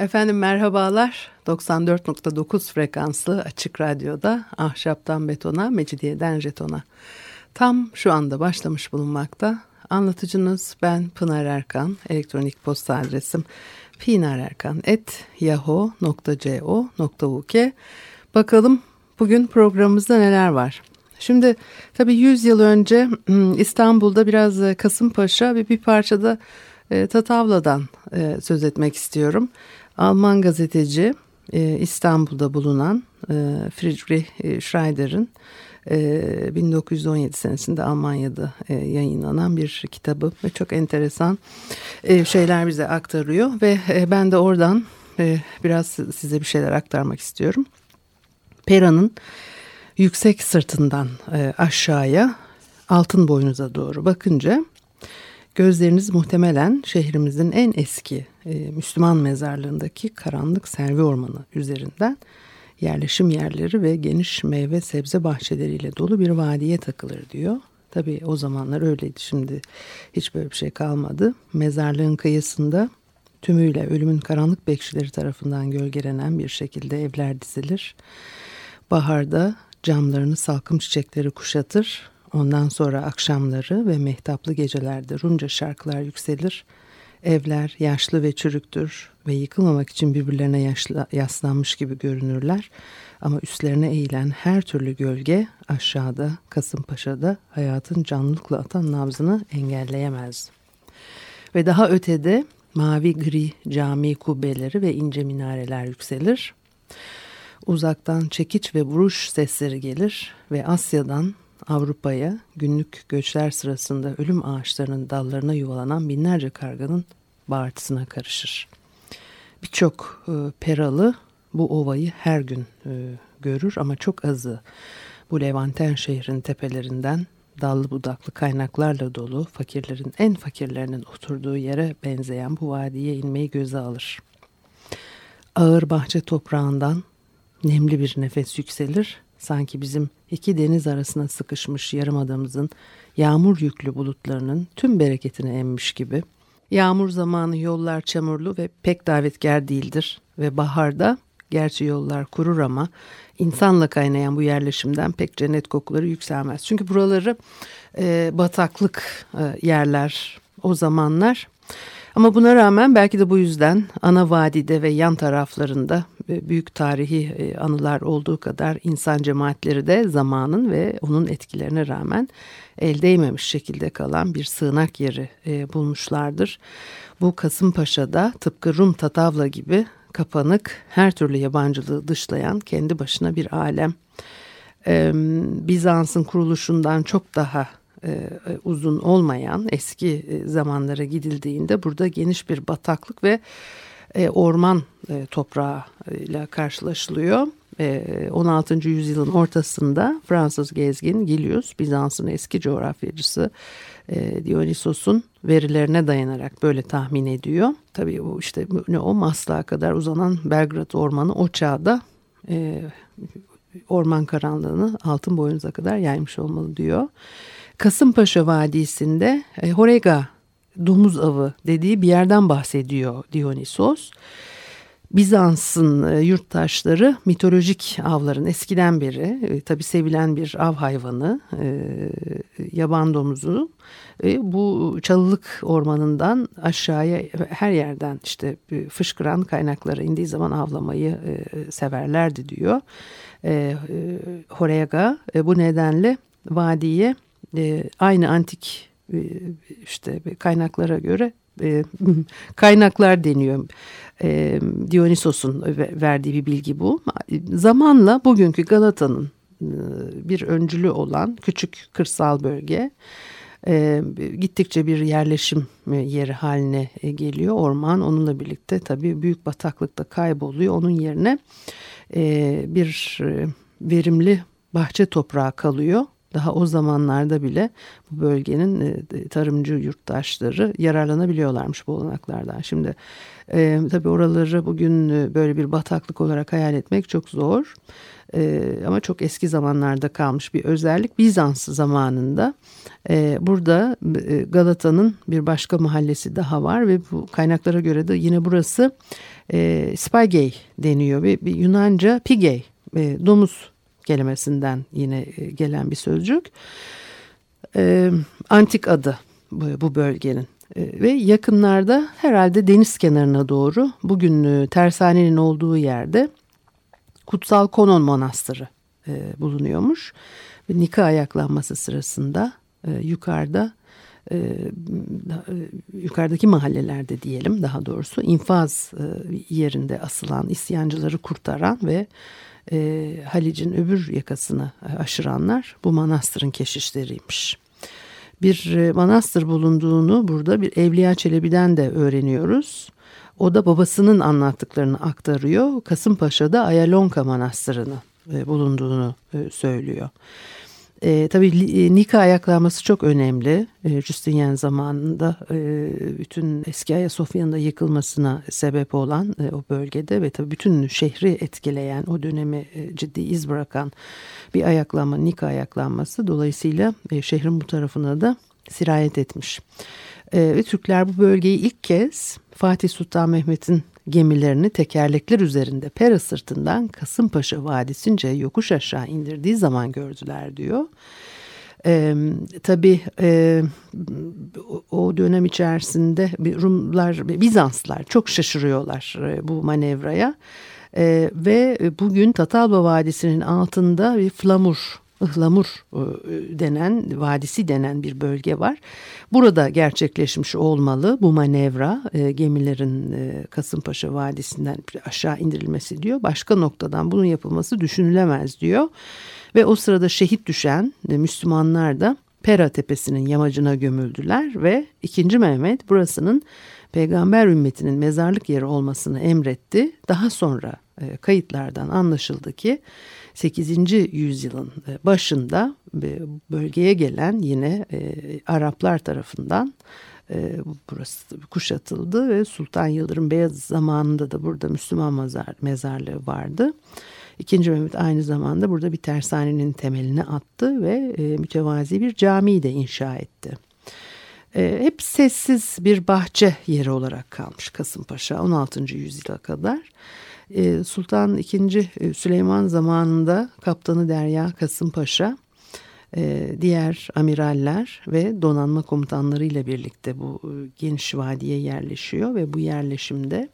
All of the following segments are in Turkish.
Efendim merhabalar. 94.9 frekanslı açık radyoda Ahşaptan Betona, Mecidiyeden Jeton'a. Tam şu anda başlamış bulunmakta. Anlatıcınız ben Pınar Erkan. Elektronik posta adresim pinarerkan.yahoo.co.uk Bakalım bugün programımızda neler var? Şimdi tabii 100 yıl önce hmm, İstanbul'da biraz e, Kasımpaşa ve bir parçada e, Tatavla'dan e, söz etmek istiyorum. Alman gazeteci İstanbul'da bulunan Friedrich Schreider'in 1917 senesinde Almanya'da yayınlanan bir kitabı ve çok enteresan şeyler bize aktarıyor ve ben de oradan biraz size bir şeyler aktarmak istiyorum. Pera'nın yüksek sırtından e, aşağıya altın boynuza doğru bakınca gözleriniz muhtemelen şehrimizin en eski e, Müslüman mezarlığındaki karanlık selvi ormanı üzerinden yerleşim yerleri ve geniş meyve sebze bahçeleriyle dolu bir vadiye takılır diyor. Tabii o zamanlar öyleydi şimdi hiç böyle bir şey kalmadı. Mezarlığın kıyısında tümüyle ölümün karanlık bekçileri tarafından gölgelenen bir şekilde evler dizilir. Baharda camlarını salkım çiçekleri kuşatır. Ondan sonra akşamları ve mehtaplı gecelerde Rumca şarkılar yükselir. Evler yaşlı ve çürüktür ve yıkılmamak için birbirlerine yaşlı, yaslanmış gibi görünürler. Ama üstlerine eğilen her türlü gölge aşağıda Kasımpaşa'da hayatın canlılıkla atan nabzını engelleyemez. Ve daha ötede mavi gri cami kubbeleri ve ince minareler yükselir. Uzaktan çekiç ve vuruş sesleri gelir ve Asya'dan Avrupa'ya günlük göçler sırasında ölüm ağaçlarının dallarına yuvalanan binlerce karganın bağırtısına karışır. Birçok e, peralı bu ovayı her gün e, görür ama çok azı bu Levanten şehrin tepelerinden dallı budaklı kaynaklarla dolu fakirlerin en fakirlerinin oturduğu yere benzeyen bu vadiye inmeyi göze alır. Ağır bahçe toprağından Nemli bir nefes yükselir. Sanki bizim iki deniz arasına sıkışmış yarımadamızın yağmur yüklü bulutlarının tüm bereketini emmiş gibi. Yağmur zamanı yollar çamurlu ve pek davetkar değildir ve baharda gerçi yollar kurur ama insanla kaynayan bu yerleşimden pek cennet kokuları yükselmez. Çünkü buraları e, bataklık e, yerler o zamanlar ama buna rağmen belki de bu yüzden ana vadide ve yan taraflarında e, büyük tarihi e, anılar olduğu kadar insan cemaatleri de zamanın ve onun etkilerine rağmen el değmemiş şekilde kalan bir sığınak yeri e, bulmuşlardır. Bu Kasımpaşa'da tıpkı Rum Tatavla gibi kapanık, her türlü yabancılığı dışlayan kendi başına bir alem. Bizans'ın kuruluşundan çok daha e, uzun olmayan eski e, zamanlara gidildiğinde burada geniş bir bataklık ve e, orman e, toprağıyla karşılaşılıyor. E, 16. yüzyılın ortasında Fransız gezgin Gilius, Bizans'ın eski coğrafyacısı Dionysos'un verilerine dayanarak böyle tahmin ediyor. Tabii bu işte ne o Maslak'a kadar uzanan Belgrad ormanı o çağda orman karanlığını altın boyunuza kadar yaymış olmalı diyor. Kasımpaşa Vadisi'nde e, Horega domuz avı dediği bir yerden bahsediyor Dionysos. Bizans'ın e, yurttaşları mitolojik avların eskiden beri e, tabi sevilen bir av hayvanı e, yaban domuzu bu çalılık ormanından aşağıya her yerden işte fışkıran kaynaklara indiği zaman avlamayı severlerdi diyor. Horega e, bu nedenle vadiye e, aynı antik e, işte kaynaklara göre e, kaynaklar deniyor. E, Dionysos'un verdiği bir bilgi bu. Zamanla bugünkü Galata'nın e, bir öncülü olan küçük kırsal bölge e, gittikçe bir yerleşim yeri haline geliyor. Orman onunla birlikte tabii büyük bataklıkta kayboluyor. Onun yerine e, bir verimli bahçe toprağı kalıyor. Daha o zamanlarda bile bu bölgenin e, tarımcı yurttaşları yararlanabiliyorlarmış bu olanaklardan. Şimdi e, tabii oraları bugün e, böyle bir bataklık olarak hayal etmek çok zor. E, ama çok eski zamanlarda kalmış bir özellik. Bizans zamanında e, burada e, Galata'nın bir başka mahallesi daha var ve bu kaynaklara göre de yine burası e, Spygay deniyor. Bir, bir Yunanca pigay, e, domuz kelimesinden yine e, gelen bir sözcük. E, antik adı bu, bu bölgenin. E, ve yakınlarda herhalde deniz kenarına doğru bugün e, tersanenin olduğu yerde Kutsal Konon Manastırı bulunuyormuş. Ve Nika ayaklanması sırasında yukarıda yukarıdaki mahallelerde diyelim daha doğrusu infaz e, yerinde asılan isyancıları kurtaran ve e, Halic'in öbür yakasını aşıranlar bu manastırın keşişleriymiş. Bir e, manastır bulunduğunu burada bir Evliya Çelebi'den de öğreniyoruz. O da babasının anlattıklarını aktarıyor. Kasımpaşa'da Ayalonka Manastırı'nı e, bulunduğunu e, söylüyor. E, tabii Nika ayaklanması çok önemli. E, Justinian zamanında e, bütün eski Ayasofya'nın da yıkılmasına sebep olan e, o bölgede ve tabii bütün şehri etkileyen o dönemi e, ciddi iz bırakan bir ayaklanma Nika ayaklanması dolayısıyla e, şehrin bu tarafına da sirayet etmiş. E, ve Türkler bu bölgeyi ilk kez Fatih Sultan Mehmet'in gemilerini tekerlekler üzerinde Pera sırtından Kasımpaşa Vadisince yokuş aşağı indirdiği zaman gördüler diyor. Ee, tabii e, o dönem içerisinde Rumlar, Bizanslar çok şaşırıyorlar e, bu manevraya. E, ve bugün Tatalba Vadisi'nin altında bir flamur Ihlamur e, denen, vadisi denen bir bölge var. Burada gerçekleşmiş olmalı bu manevra e, gemilerin e, Kasımpaşa Vadisi'nden aşağı indirilmesi diyor. Başka noktadan bunun yapılması düşünülemez diyor. Ve o sırada şehit düşen Müslümanlar da Pera Tepesi'nin yamacına gömüldüler ve 2. Mehmet burasının peygamber ümmetinin mezarlık yeri olmasını emretti. Daha sonra kayıtlardan anlaşıldı ki 8. yüzyılın e, başında e, bölgeye gelen yine e, Araplar tarafından burası kuşatıldı ve Sultan Yıldırım Beyaz zamanında da burada Müslüman mezar, mezarlığı vardı. İkinci Mehmet aynı zamanda burada bir tersanenin temelini attı ve mütevazi bir cami de inşa etti. hep sessiz bir bahçe yeri olarak kalmış Kasımpaşa 16. yüzyıla kadar. Ee, Sultan II. E, Süleyman zamanında Kaptanı Derya Kasımpaşa e, diğer amiraller ve donanma komutanlarıyla birlikte bu e, geniş vadiye yerleşiyor ve bu yerleşimde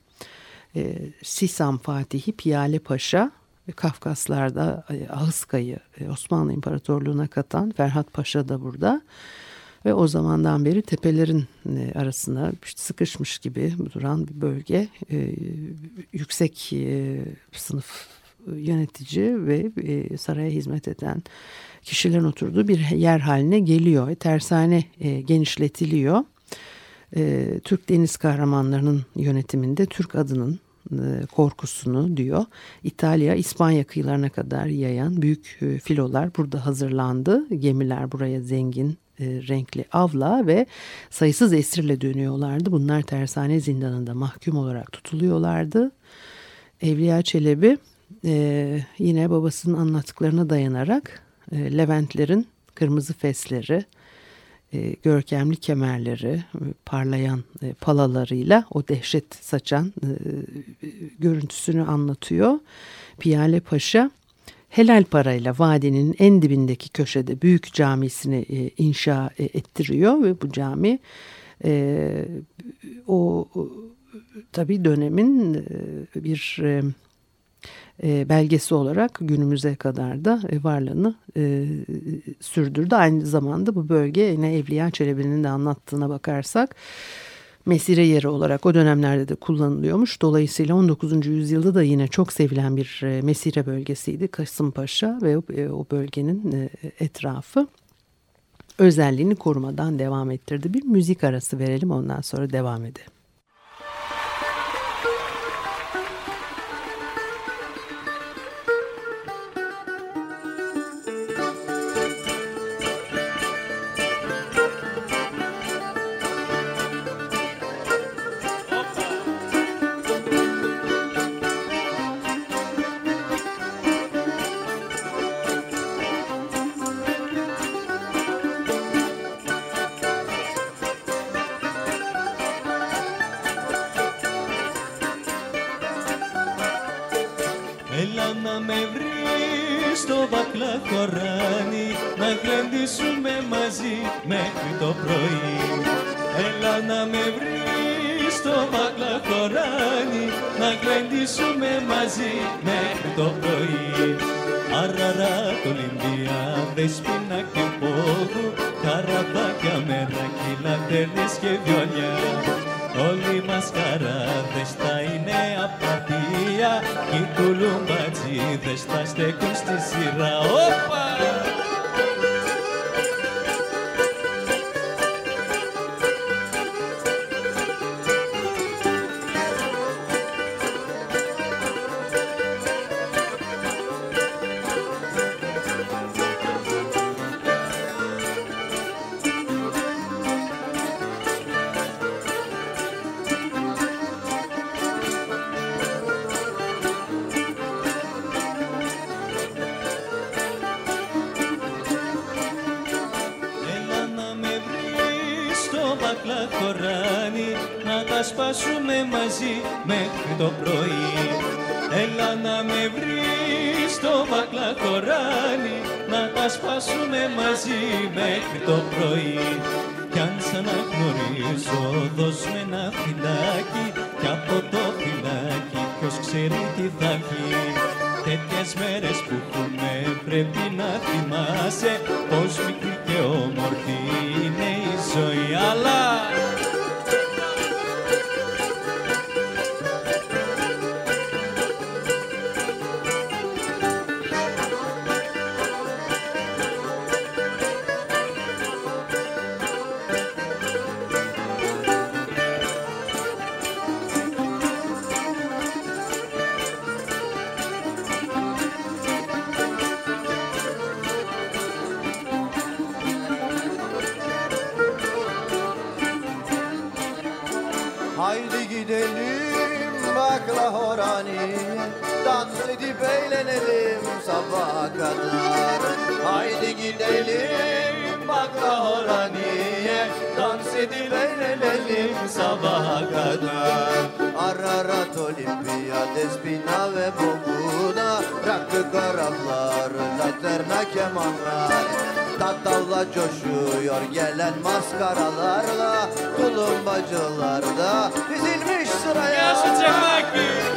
Sisam Fatihi Piyale Paşa Kafkaslar'da Ahıska'yı Osmanlı İmparatorluğu'na katan Ferhat Paşa da burada. Ve o zamandan beri tepelerin e, arasına sıkışmış gibi duran bir bölge. E, yüksek e, sınıf yönetici ve saraya hizmet eden kişilerin oturduğu bir yer haline geliyor. Tersane genişletiliyor. Türk deniz kahramanlarının yönetiminde Türk adının korkusunu diyor. İtalya, İspanya kıyılarına kadar yayan büyük filolar burada hazırlandı. Gemiler buraya zengin e, renkli avla ve sayısız esirle dönüyorlardı. Bunlar tersane zindanında mahkum olarak tutuluyorlardı. Evliya Çelebi e, yine babasının anlattıklarına dayanarak e, Leventlerin kırmızı fesleri, görkemli kemerleri, parlayan palalarıyla o dehşet saçan görüntüsünü anlatıyor. Piyale Paşa helal parayla vadinin en dibindeki köşede büyük camisini e, inşa e, ettiriyor ve bu cami e, o tabi dönemin bir belgesi olarak günümüze kadar da varlığını sürdürdü. Aynı zamanda bu bölge yine Evliya Çelebi'nin de anlattığına bakarsak mesire yeri olarak o dönemlerde de kullanılıyormuş. Dolayısıyla 19. yüzyılda da yine çok sevilen bir e, mesire bölgesiydi Kasımpaşa ve o e, bölgenin e, etrafı. özelliğini korumadan devam ettirdi. Bir müzik arası verelim ondan sonra devam edelim. Μπακλακοράνι Να γλεντήσουμε μαζί μέχρι το πρωί. Έλα να με βρεις στο μπακλακοράνι Να γλεντήσουμε μαζί μέχρι το πρωί. Αραρα το Λιμπία, δεσπίνα και πόδου Καραβάκια, μεράκι, λατέρνες και βιολιά Όλοι μας χαράδες θα είναι απαθία Κι οι κουλουμπατζίδες θα στέκουν στη σειρά Όπα! Να με βρεις στο μπακλακοράνι Να τα σπάσουμε μαζί μέχρι το πρωί. Κι αν σ' αναγνωρίζω δώσ' με ένα φυλάκι Κι από το φυλάκι ποιος ξέρει τι θα έχει. Τέτοιες μέρες που έχουμε πρέπει να θυμάσαι Πως μικρή και όμορφη είναι η ζωή. Αλλά gidelim bakla horani Dans edip eğlenelim sabaha kadar. Haydi gidelim bakla horaniye Dans edip eğlenelim sabaha kadar. Ararat olimpiyat espina ve bobuna Rakı karaflar, laterna kemanlar. Tatavla coşuyor gelen maskaralarla Tulumbacılar da dizilmiş sıraya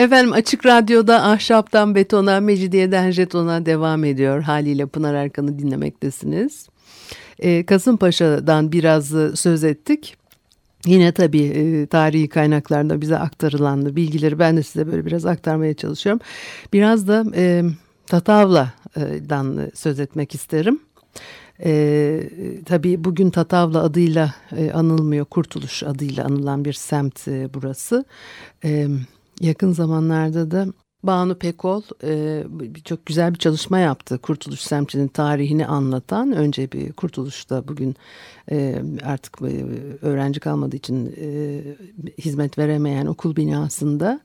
Efendim Açık Radyo'da Ahşaptan Betona, Mecidiyeden Jeton'a devam ediyor. Haliyle Pınar Erkan'ı dinlemektesiniz. Ee, Kasımpaşa'dan biraz e, söz ettik. Yine tabii e, tarihi kaynaklarda bize aktarılan bilgileri ben de size böyle biraz aktarmaya çalışıyorum. Biraz da e, Tatavla'dan söz etmek isterim. E, tabii bugün Tatavla adıyla e, anılmıyor, Kurtuluş adıyla anılan bir semt e, burası. E, yakın zamanlarda da Banu Pekol e, çok güzel bir çalışma yaptı. Kurtuluş semtinin tarihini anlatan. Önce bir Kurtuluş'ta bugün e, artık e, öğrenci kalmadığı için e, hizmet veremeyen okul binasında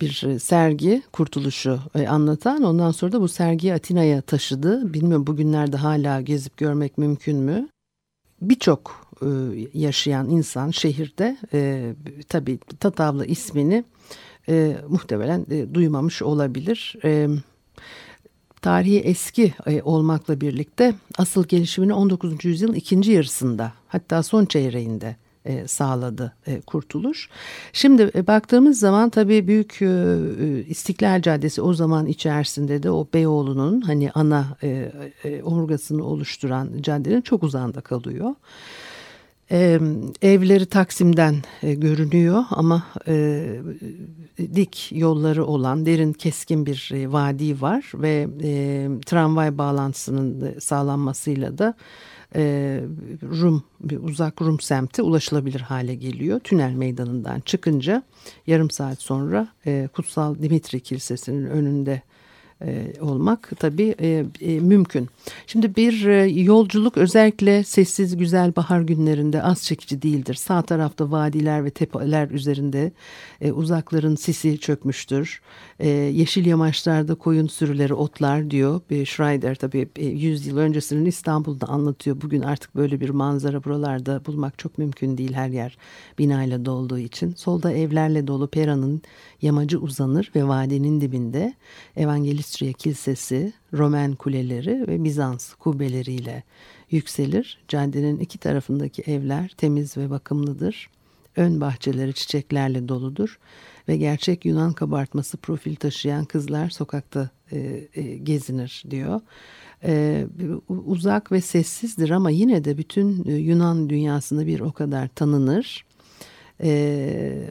bir sergi Kurtuluş'u e, anlatan. Ondan sonra da bu sergiyi Atina'ya taşıdı. Bilmiyorum bugünlerde hala gezip görmek mümkün mü? Birçok e, yaşayan insan şehirde e, tabii Tatavla ismini e, muhtemelen e, duymamış olabilir. E, tarihi eski e, olmakla birlikte asıl gelişimini 19. yüzyılın ikinci yarısında hatta son çeyreğinde e, sağladı e, kurtuluş. Şimdi e, baktığımız zaman tabii büyük e, e, İstiklal Caddesi o zaman içerisinde de o Beyoğlu'nun hani ana e, e, omurgasını oluşturan caddenin çok uzağında kalıyor. E, evleri Taksim'den e, görünüyor ama e, dik yolları olan derin keskin bir e, vadi var ve e, tramvay bağlantısının sağlanmasıyla da e, Rum uzak Rum semti ulaşılabilir hale geliyor. Tünel meydanından çıkınca yarım saat sonra e, Kutsal Dimitri Kilisesi'nin önünde olmak tabii e, e, mümkün. Şimdi bir e, yolculuk özellikle sessiz güzel bahar günlerinde az çekici değildir. Sağ tarafta vadiler ve tepeler üzerinde e, uzakların sisi çökmüştür. E, yeşil yamaçlarda koyun sürüleri otlar diyor. E, Schreider tabii e, 100 yıl öncesinin İstanbul'da anlatıyor. Bugün artık böyle bir manzara buralarda bulmak çok mümkün değil her yer binayla dolduğu için. Solda evlerle dolu Pera'nın yamacı uzanır ve vadinin dibinde Evangelistria Kilisesi, Roman kuleleri ve Bizans kubbeleriyle yükselir. Caddenin iki tarafındaki evler temiz ve bakımlıdır. Ön bahçeleri çiçeklerle doludur ve gerçek Yunan kabartması profil taşıyan kızlar sokakta e, e, gezinir diyor. E, uzak ve sessizdir ama yine de bütün Yunan dünyasında bir o kadar tanınır. E,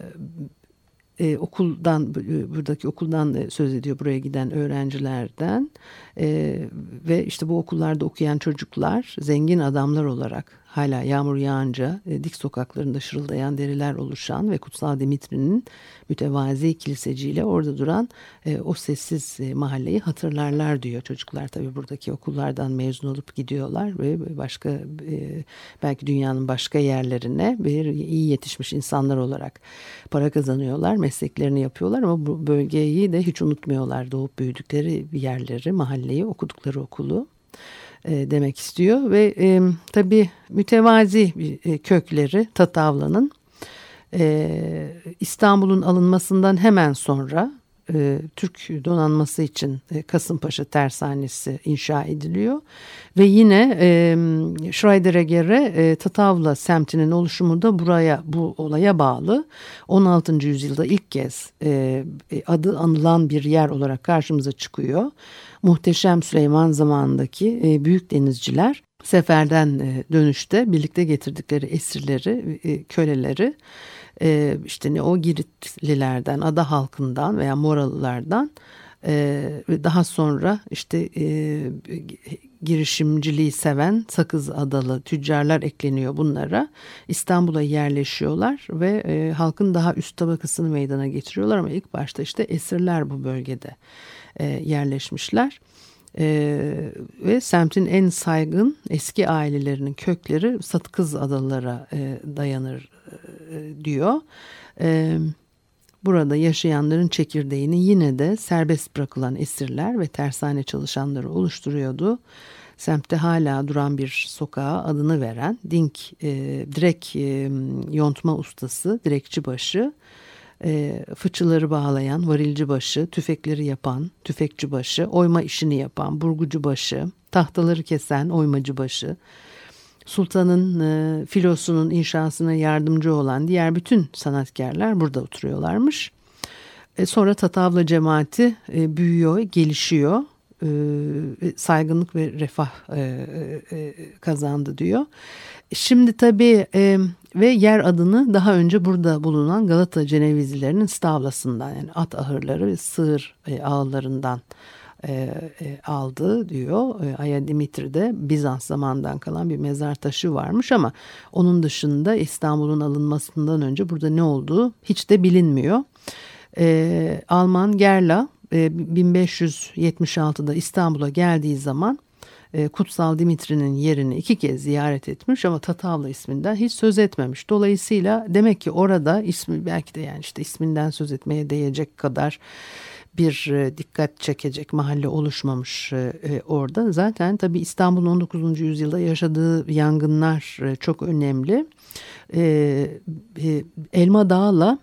e, okuldan buradaki okuldan söz ediyor buraya giden öğrencilerden. E, ve işte bu okullarda okuyan çocuklar zengin adamlar olarak hala yağmur yağınca e, dik sokaklarında şırıldayan deriler oluşan ve Kutsal Dimitri'nin mütevazi kiliseciyle orada duran e, o sessiz e, mahalleyi hatırlarlar diyor çocuklar. Tabii buradaki okullardan mezun olup gidiyorlar ve başka belki dünyanın başka yerlerine bir iyi yetişmiş insanlar olarak para kazanıyorlar, mesleklerini yapıyorlar ama bu bölgeyi de hiç unutmuyorlar. Doğup büyüdükleri yerleri, mahalleyi, okudukları okulu e, demek istiyor ve e, tabii mütevazi bir e, kökleri Tatavla'nın e, İstanbul'un alınmasından hemen sonra e, Türk donanması için e, Kasımpaşa tersanesi inşa ediliyor. Ve yine e, Schreider'e e, Tatavla semtinin oluşumu da buraya bu olaya bağlı. 16. yüzyılda ilk kez e, e, adı anılan bir yer olarak karşımıza çıkıyor. Muhteşem Süleyman zamanındaki e, büyük denizciler seferden e, dönüşte birlikte getirdikleri esirleri, e, köleleri işte ne o Giritlilerden, ada halkından veya Moralılardan daha sonra işte girişimciliği seven Sakız Adalı tüccarlar ekleniyor bunlara. İstanbul'a yerleşiyorlar ve halkın daha üst tabakasını meydana getiriyorlar ama ilk başta işte esirler bu bölgede e, yerleşmişler. Ee, ve semtin en saygın eski ailelerinin kökleri Satkız adalara e, dayanır e, diyor. E, burada yaşayanların çekirdeğini yine de serbest bırakılan esirler ve tersane çalışanları oluşturuyordu. Semtte hala duran bir sokağa adını veren Dink e, direk e, yontma ustası, direkçi başı e, fıçıları bağlayan varilci başı, tüfekleri yapan tüfekçi başı, oyma işini yapan burgucu başı, tahtaları kesen oymacı başı, sultanın e, filosunun inşasına yardımcı olan diğer bütün sanatkarlar burada oturuyorlarmış. E, sonra Tatavla cemaati e, büyüyor, gelişiyor, e, saygınlık ve refah e, e, kazandı diyor. Şimdi tabii e, ve yer adını daha önce burada bulunan Galata Cenevizlilerinin stavlasından yani at ahırları ve sığır e, ağlarından e, e, aldı diyor. E, Aya Dimitri'de Bizans zamanından kalan bir mezar taşı varmış ama onun dışında İstanbul'un alınmasından önce burada ne olduğu hiç de bilinmiyor. E, Alman Gerla e, 1576'da İstanbul'a geldiği zaman e, Kutsal Dimitri'nin yerini iki kez ziyaret etmiş ama Tatavla isminden hiç söz etmemiş. Dolayısıyla demek ki orada ismi belki de yani işte isminden söz etmeye değecek kadar bir e, dikkat çekecek mahalle oluşmamış e, orada. Zaten tabii İstanbul'un 19. yüzyılda yaşadığı yangınlar çok önemli. Elma Dağ'la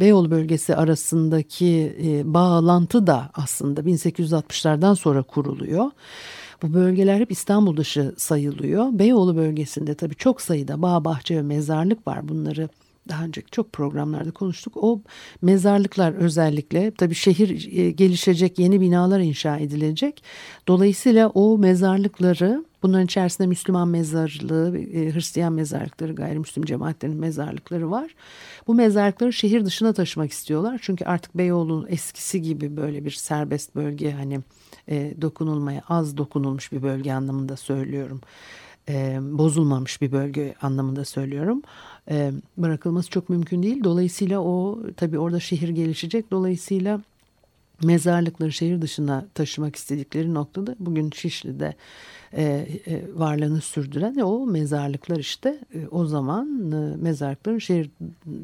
Beyoğlu bölgesi arasındaki e, bağlantı da aslında 1860'lardan sonra kuruluyor. Bu bölgeler hep İstanbul dışı sayılıyor. Beyoğlu bölgesinde tabii çok sayıda bağ, bahçe ve mezarlık var. Bunları daha önce çok programlarda konuştuk. O mezarlıklar özellikle tabii şehir e, gelişecek, yeni binalar inşa edilecek. Dolayısıyla o mezarlıkları bunların içerisinde Müslüman mezarlığı, e, Hristiyan mezarlıkları, gayrimüslim cemaatlerin mezarlıkları var. Bu mezarlıkları şehir dışına taşımak istiyorlar. Çünkü artık Beyoğlu eskisi gibi böyle bir serbest bölge hani e, dokunulmaya az dokunulmuş bir bölge anlamında söylüyorum. E, bozulmamış bir bölge anlamında söylüyorum. E, bırakılması çok mümkün değil. Dolayısıyla o tabii orada şehir gelişecek. Dolayısıyla mezarlıkları şehir dışına taşımak istedikleri noktada bugün Şişli'de e, e, varlığını sürdüren o mezarlıklar işte e, o zaman e, mezarlıkların şehir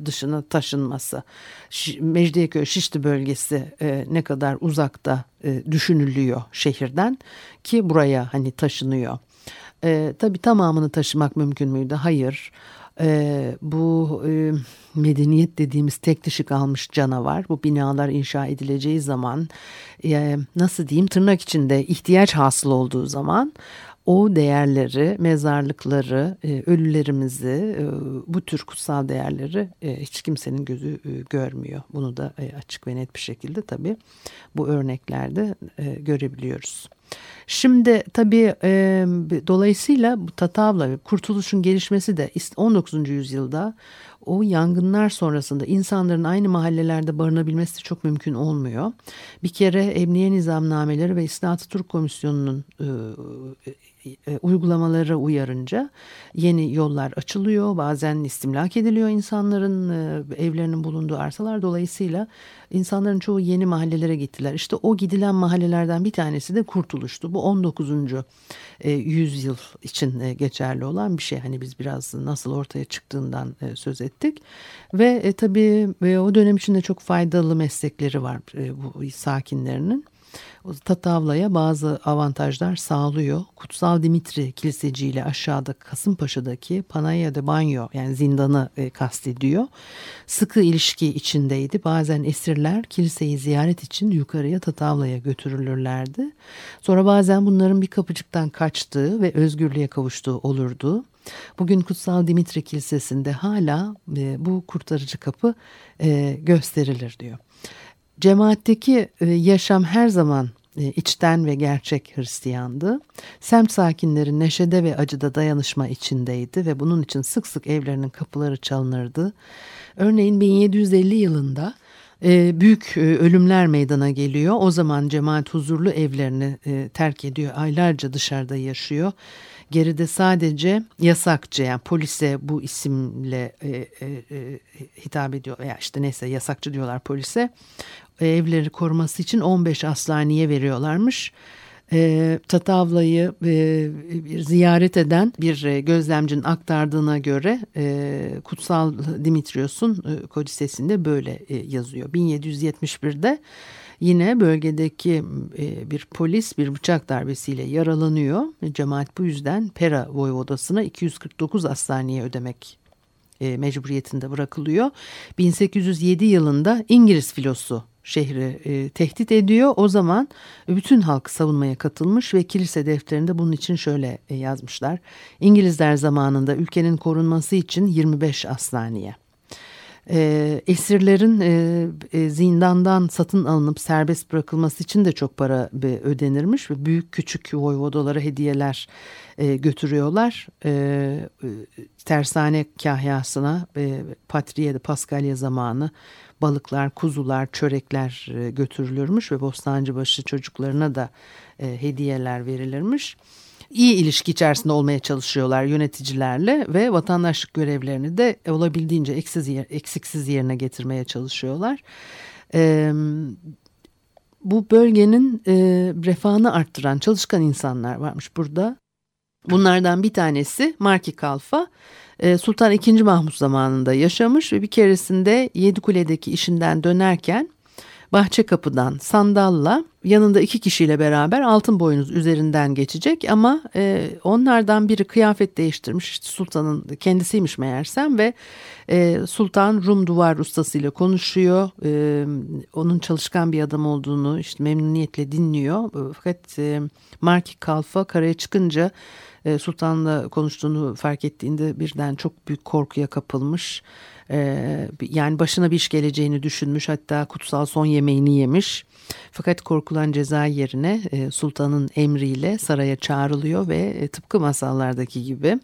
dışına taşınması. Ş Mecidiyeköy Şişli bölgesi e, ne kadar uzakta e, düşünülüyor şehirden ki buraya hani taşınıyor. E, tabii tamamını taşımak mümkün müydü? Hayır. E, bu e, medeniyet dediğimiz tek dişi kalmış canavar bu binalar inşa edileceği zaman e, nasıl diyeyim tırnak içinde ihtiyaç hasıl olduğu zaman o değerleri, mezarlıkları, e, ölülerimizi, e, bu tür kutsal değerleri e, hiç kimsenin gözü görmüyor. Bunu da açık ve net bir şekilde tabii bu örneklerde görebiliyoruz. Şimdi tabii e, dolayısıyla bu Tatavla kurtuluşun gelişmesi de 19. yüzyılda o yangınlar sonrasında insanların aynı mahallelerde barınabilmesi çok mümkün olmuyor. Bir kere Emniye Nizamnameleri ve İslahat Türk Komisyonu'nun e, e, uygulamaları uyarınca yeni yollar açılıyor. Bazen istimlak ediliyor insanların e, evlerinin bulunduğu arsalar. Dolayısıyla insanların çoğu yeni mahallelere gittiler. İşte o gidilen mahallelerden bir tanesi de Kurtuluş'tu. Bu 19. E, yüzyıl için e, geçerli olan bir şey. Hani biz biraz nasıl ortaya çıktığından e, söz ettik. Ve tabii o dönem içinde çok faydalı meslekleri var bu sakinlerinin. Tatavla'ya bazı avantajlar sağlıyor. Kutsal Dimitri Kiliseci ile aşağıda Kasımpaşa'daki Panaya de Banyo yani zindanı e, kastediyor. Sıkı ilişki içindeydi. Bazen esirler kiliseyi ziyaret için yukarıya Tatavla'ya götürülürlerdi. Sonra bazen bunların bir kapıcıktan kaçtığı ve özgürlüğe kavuştuğu olurdu. Bugün Kutsal Dimitri Kilisesi'nde hala e, bu kurtarıcı kapı e, gösterilir diyor. Cemaatteki e, yaşam her zaman e, içten ve gerçek Hristiyandı. Semt sakinleri neşede ve acıda dayanışma içindeydi ve bunun için sık sık evlerinin kapıları çalınırdı. Örneğin 1750 yılında e, büyük ölümler meydana geliyor. O zaman cemaat huzurlu evlerini terk ediyor. Aylarca dışarıda yaşıyor. Geride sadece yasakçı yani polise bu isimle hitap ediyor. Ya işte neyse yasakçı diyorlar polise. E, evleri koruması için 15 aslaniye veriyorlarmış. E, Tatavla'yı e, ziyaret eden bir e, gözlemcinin aktardığına göre e, Kutsal Dimitrios'un e, kodisesinde böyle yazıyor. 1771'de yine bölgedeki bir polis bir bıçak darbesiyle yaralanıyor. Cemaat bu yüzden Pera Voyvodası'na 249 aslaniye ödemek mecburiyetinde bırakılıyor. 1807 yılında İngiliz filosu şehri e, tehdit ediyor. O zaman bütün halk savunmaya katılmış ve kilise defterinde bunun için şöyle e, yazmışlar. İngilizler zamanında ülkenin korunması için 25 aslaneye. E, esirlerin e, e, zindandan satın alınıp serbest bırakılması için de çok para e, ödenirmiş ve büyük küçük voyvodalara hediyeler e, götürüyorlar. E, e, tersane kahyasına e, Patriye Paskalya zamanı balıklar, kuzular, çörekler e, götürülürmüş ve Bostancıbaşı çocuklarına da e, hediyeler verilirmiş. İyi ilişki içerisinde olmaya çalışıyorlar yöneticilerle ve vatandaşlık görevlerini de olabildiğince eksiksiz, eksiksiz yerine getirmeye çalışıyorlar. E, bu bölgenin e, refahını arttıran çalışkan insanlar varmış burada. Bunlardan bir tanesi Marki Kalfa. Ee, Sultan II. Mahmut zamanında yaşamış ve bir keresinde Yedikule'deki işinden dönerken bahçe kapıdan sandalla yanında iki kişiyle beraber altın boynuz üzerinden geçecek ama e, onlardan biri kıyafet değiştirmiş işte sultanın kendisiymiş meğersem ve e, sultan Rum duvar ustasıyla konuşuyor e, onun çalışkan bir adam olduğunu işte memnuniyetle dinliyor e, fakat e, Marki Kalfa karaya çıkınca e, sultanla konuştuğunu fark ettiğinde birden çok büyük korkuya kapılmış. Ee, yani başına bir iş geleceğini düşünmüş hatta kutsal son yemeğini yemiş. Fakat korkulan ceza yerine e, sultanın emriyle saraya çağrılıyor ve e, tıpkı masallardaki gibi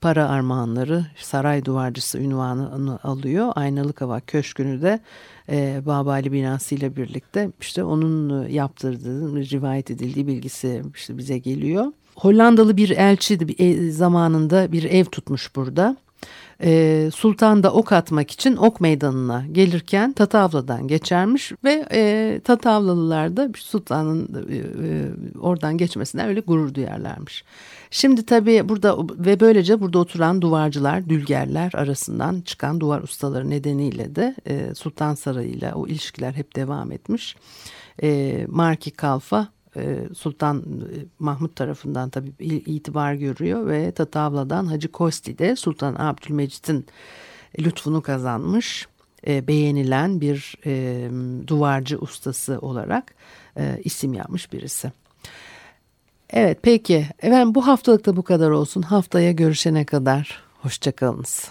para armağanları saray duvarcısı ünvanını alıyor. Aynalı Kavak Köşkü'nü de e, Babali binası ile birlikte işte onun yaptırdığı rivayet edildiği bilgisi işte bize geliyor. Hollandalı bir elçi zamanında bir ev tutmuş burada e, Sultan da ok atmak için ok meydanına gelirken Tatavla'dan geçermiş ve e, Tatavlalılar da Sultan'ın e, e, oradan geçmesine öyle gurur duyarlarmış. Şimdi tabii burada ve böylece burada oturan duvarcılar, dülgerler arasından çıkan duvar ustaları nedeniyle de e, Sultan Sarayı ile o ilişkiler hep devam etmiş. E, Marki Kalfa e, Sultan e, Mahmut tarafından tabi itibar görüyor ve Tatavla'dan Hacı Kosti de Sultan Abdülmecit'in lütfunu kazanmış e, beğenilen bir duvarcı ustası olarak isim yapmış birisi. Evet peki efendim bu haftalık da bu kadar olsun haftaya görüşene kadar hoşçakalınız.